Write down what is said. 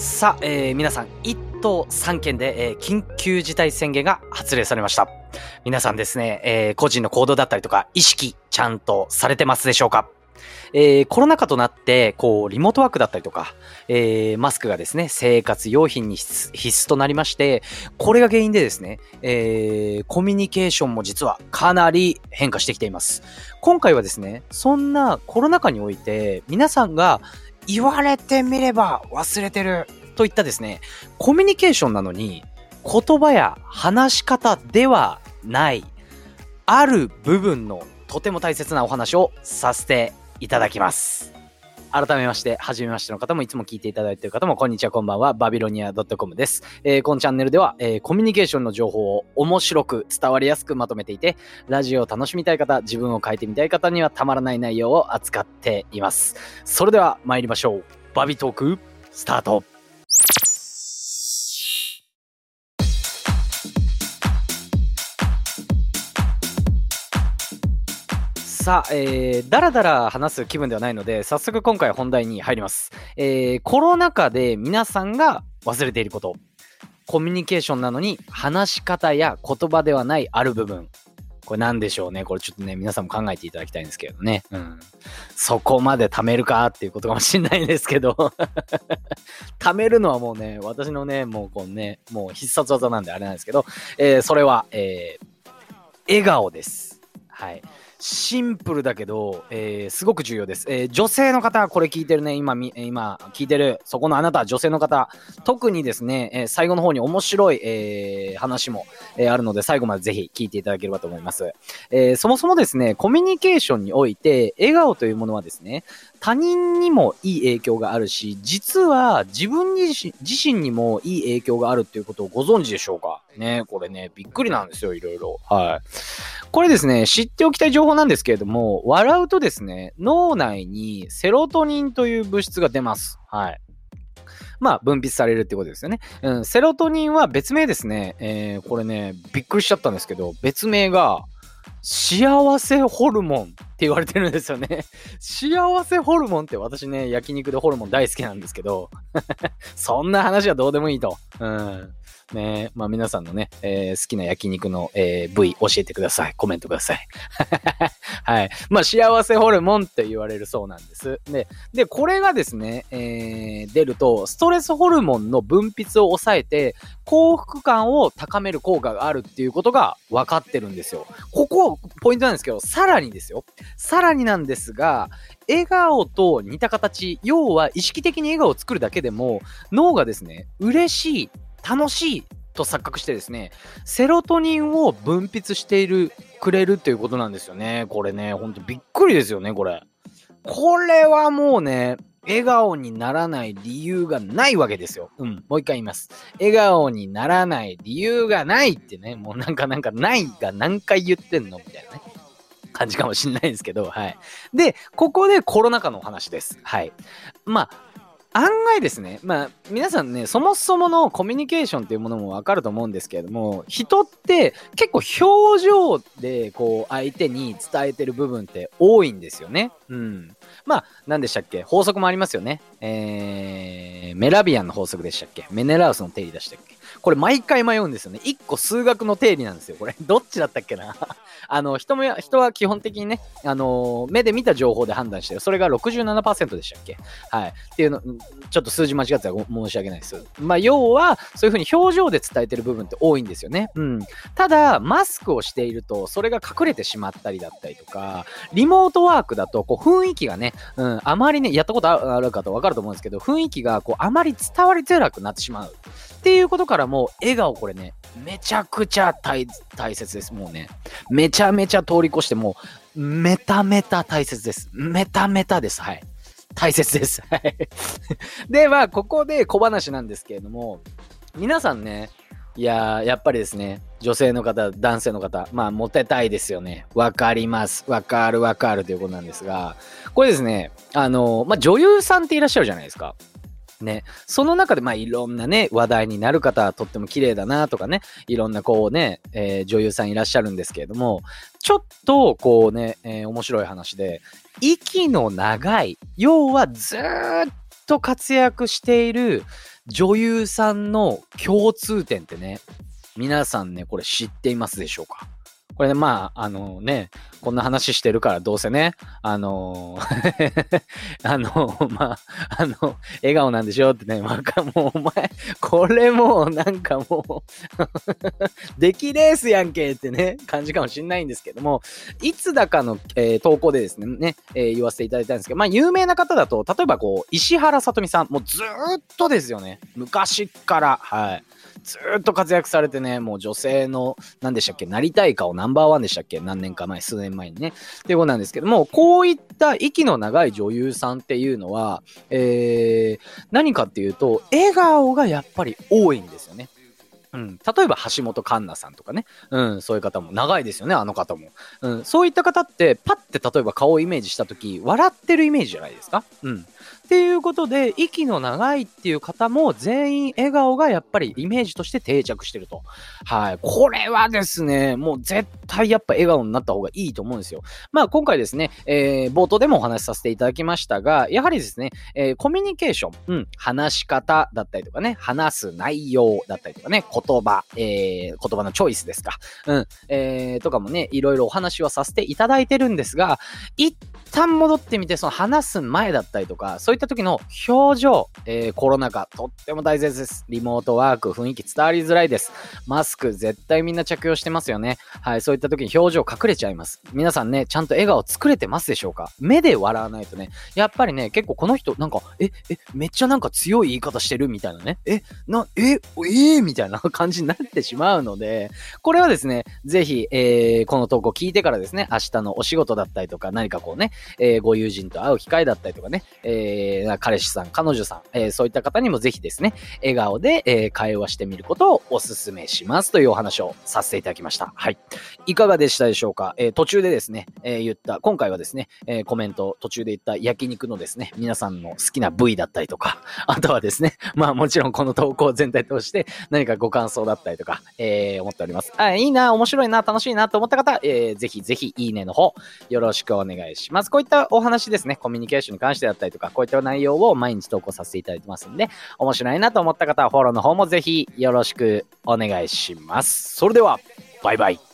さあ、えー、皆さん、1都3県で、えー、緊急事態宣言が発令されました。皆さんですね、えー、個人の行動だったりとか、意識、ちゃんとされてますでしょうか？えー、コロナ禍となって、こう、リモートワークだったりとか、えー、マスクがですね、生活用品に必須となりまして、これが原因でですね、えー、コミュニケーションも実はかなり変化してきています。今回はですね、そんなコロナ禍において、皆さんが言われてみれば忘れてるといったですね、コミュニケーションなのに、言葉や話し方ではない、ある部分のとても大切なお話をさせていただきます。改めまして、はじめましての方もいつも聞いていただいている方も、こんにちは、こんばんは。バビロニア .com です。えー、このチャンネルでは、えー、コミュニケーションの情報を面白く伝わりやすくまとめていて、ラジオを楽しみたい方、自分を変えてみたい方にはたまらない内容を扱っています。それでは参りましょう。バビトーク、スタート。さあ、えー、だらだら話す気分ではないので、早速今回本題に入ります。えー、コロナ禍で皆さんが忘れていること。コミュニケーションなのに話し方や言葉ではないある部分。これ何でしょうね。これちょっとね、皆さんも考えていただきたいんですけどね。うん。そこまで貯めるかっていうことかもしんないんですけど 貯めるのはもうね、私のね、もうこうね、もう必殺技なんであれなんですけど、えー、それは、えー、笑顔です。はい。シンプルだけど、えー、すごく重要です。えー、女性の方、これ聞いてるね、今、今、聞いてる、そこのあなた、女性の方、特にですね、えー、最後の方に面白い、えー、話も、えー、あるので、最後までぜひ聞いていただければと思います。えー、そもそもですね、コミュニケーションにおいて、笑顔というものはですね、他人にもいい影響があるし、実は自分自身にもいい影響があるっていうことをご存知でしょうか？ね、これね、びっくりなんですよ、いろいろ。はい。これですね、知っておきたい情報なんですけれども、笑うとですね、脳内にセロトニンという物質が出ます。はい。まあ、分泌されるってことですよね。うん、セロトニンは別名ですね、えー、これね、びっくりしちゃったんですけど、別名が、幸せホルモンって言われてるんですよね。幸せホルモンって私ね、焼肉でホルモン大好きなんですけど、そんな話はどうでもいいと。うん。ねまあ皆さんのね、えー、好きな焼肉の、えー、部位教えてください。コメントください。はい。まあ幸せホルモンって言われるそうなんです。で、で、これがですね、えー、出ると、ストレスホルモンの分泌を抑えて、幸福感を高める効果があるっていうことが分かってるんですよ。ここ、ポイントなんですけど、さらにですよ。さらになんですが、笑顔と似た形、要は意識的に笑顔を作るだけでも、脳がですね、嬉しい、楽しいと錯覚してですね、セロトニンを分泌している、くれるっていうことなんですよね。これね、ほんとびっくりですよね、これ。これはもうね、笑顔にならない理由がないわけですよ。うん。もう一回言います。笑顔にならない理由がないってね、もうなんかなんかないが何回言ってんのみたいなね。感じかもしんないですけど、はい。で、ここでコロナ禍のお話です。はい。まあ、案外ですね、まあ、皆さんね、そもそものコミュニケーションっていうものもわかると思うんですけれども、人って結構表情でこう相手に伝えてる部分って多いんですよね。うん。まあ、何でしたっけ？法則もありますよね。えー、メラビアンの法則でしたっけ？メネラウスの定理でしたっけ？これ毎回迷うんですよね。一個数学の定理なんですよ。これ、どっちだったっけな？あの、人も、人は基本的にね、あのー、目で見た情報で判断してる。それが67%でしたっけ？はい。っていうの、ちょっと数字間違ってたら申し訳ないです。まあ、要は、そういうふうに表情で伝えてる部分って多いんですよね。うん。ただ、マスクをしていると、それが隠れてしまったりだったりとか、リモートワークだと、こう、雰囲気がね、うん、あまりね、やったことある方わかると思うんですけど、雰囲気が、こう、あまり伝わりづらくなってしまう。っていうことからも、笑顔これね、めちゃくちゃ大切です。もうね、めちゃめちゃ通り越して、もう、メタメタ大切です。メタメタです。はい。大切です。はい。では、ここで小話なんですけれども、皆さんね、いややっぱりですね、女性の方、男性の方、まあ、モテたいですよね。わかります。わかるわかるということなんですが、これですね、あの、まあ、女優さんっていらっしゃるじゃないですか。ね、その中で、まあ、いろんなね、話題になる方、とっても綺麗だなとかね、いろんなこうね、えー、女優さんいらっしゃるんですけれども、ちょっとこうね、えー、面白い話で、息の長い、要はずっと活躍している女優さんの共通点ってね、皆さんね、これ知っていますでしょうか？これね、まあ、あのね、こんな話してるからどうせね、あの あのまあ、あの、笑顔なんでしょってね、まあ、もうお前、これもうなんかもう 出来レースやんけってね、感じかもしんないんですけども、いつだかの、えー、投稿でですね、ね、えー、言わせていただいたんですけど、まあ、有名な方だと、例えばこう、石原さとみさん、もうずっとですよね、昔から、はい。ずっと活躍されてね、もう女性の、何でしたっけ、なりたい顔ナンバーワンでしたっけ何年か前、数年前にね。っていうことなんですけども、こういった息の長い女優さんっていうのは、えー、何かっていうと、笑顔がやっぱり多いんですよね。うん、例えば橋本環奈さんとかね、うん、そういう方も長いですよね、あの方も。うん、そういった方って、パッて例えば顔をイメージした時笑ってるイメージじゃないですか。うん。っていうことで、息の長いっていう方も全員笑顔がやっぱりイメージとして定着してると。はい。これはですね、もう絶対やっぱ笑顔になった方がいいと思うんですよ。まあ今回ですね、えー、冒頭でもお話しさせていただきましたが、やはりですね、えー、コミュニケーション、うん、話し方だったりとかね、話す内容だったりとかね、言葉、えー、言葉のチョイスですか。うん、えー、とかもね、いろいろお話はさせていただいてるんですが、一旦戻ってみて、その話す前だったりとか、そういった時の表情、えー、コロナ禍、とっても大切です。リモートワーク、雰囲気伝わりづらいです。マスク、絶対みんな着用してますよね。はい、そういった時に表情隠れちゃいます。皆さんね、ちゃんと笑顔作れてますでしょうか？目で笑わないとね、やっぱりね、結構この人、なんか、え、え、めっちゃなんか強い言い方してる？みたいなね。え、な、え、えー、みたいな 感じになってしまうので、これはですね、ぜひ、えー、この投稿聞いてからですね、明日のお仕事だったりとか、何かこうね、えー、ご友人と会う機会だったりとかね、えー、え彼氏さん、彼女さん、えー、そういった方にもぜひですね、笑顔で、えー、会話してみることをお勧めしますというお話をさせていただきました。はい。いかがでしたでしょうか、えー、途中でですね、えー、言った、今回はですね、えー、コメント途中で言った焼肉のですね、皆さんの好きな部位だったりとか、あとはですね、まあもちろんこの投稿全体通して何かご感想だったりとか、えー、思っております。あ、いいな、面白いな、楽しいなと思った方、えー、ぜひぜひいいねの方、よろしくお願いします。こういったお話ですね、コミュニケーションに関してだったりとか、こういった内容を毎日投稿させていただいてますんで、面白いなと思った方はフォローの方もぜひよろしくお願いします。それでは、バイバイ。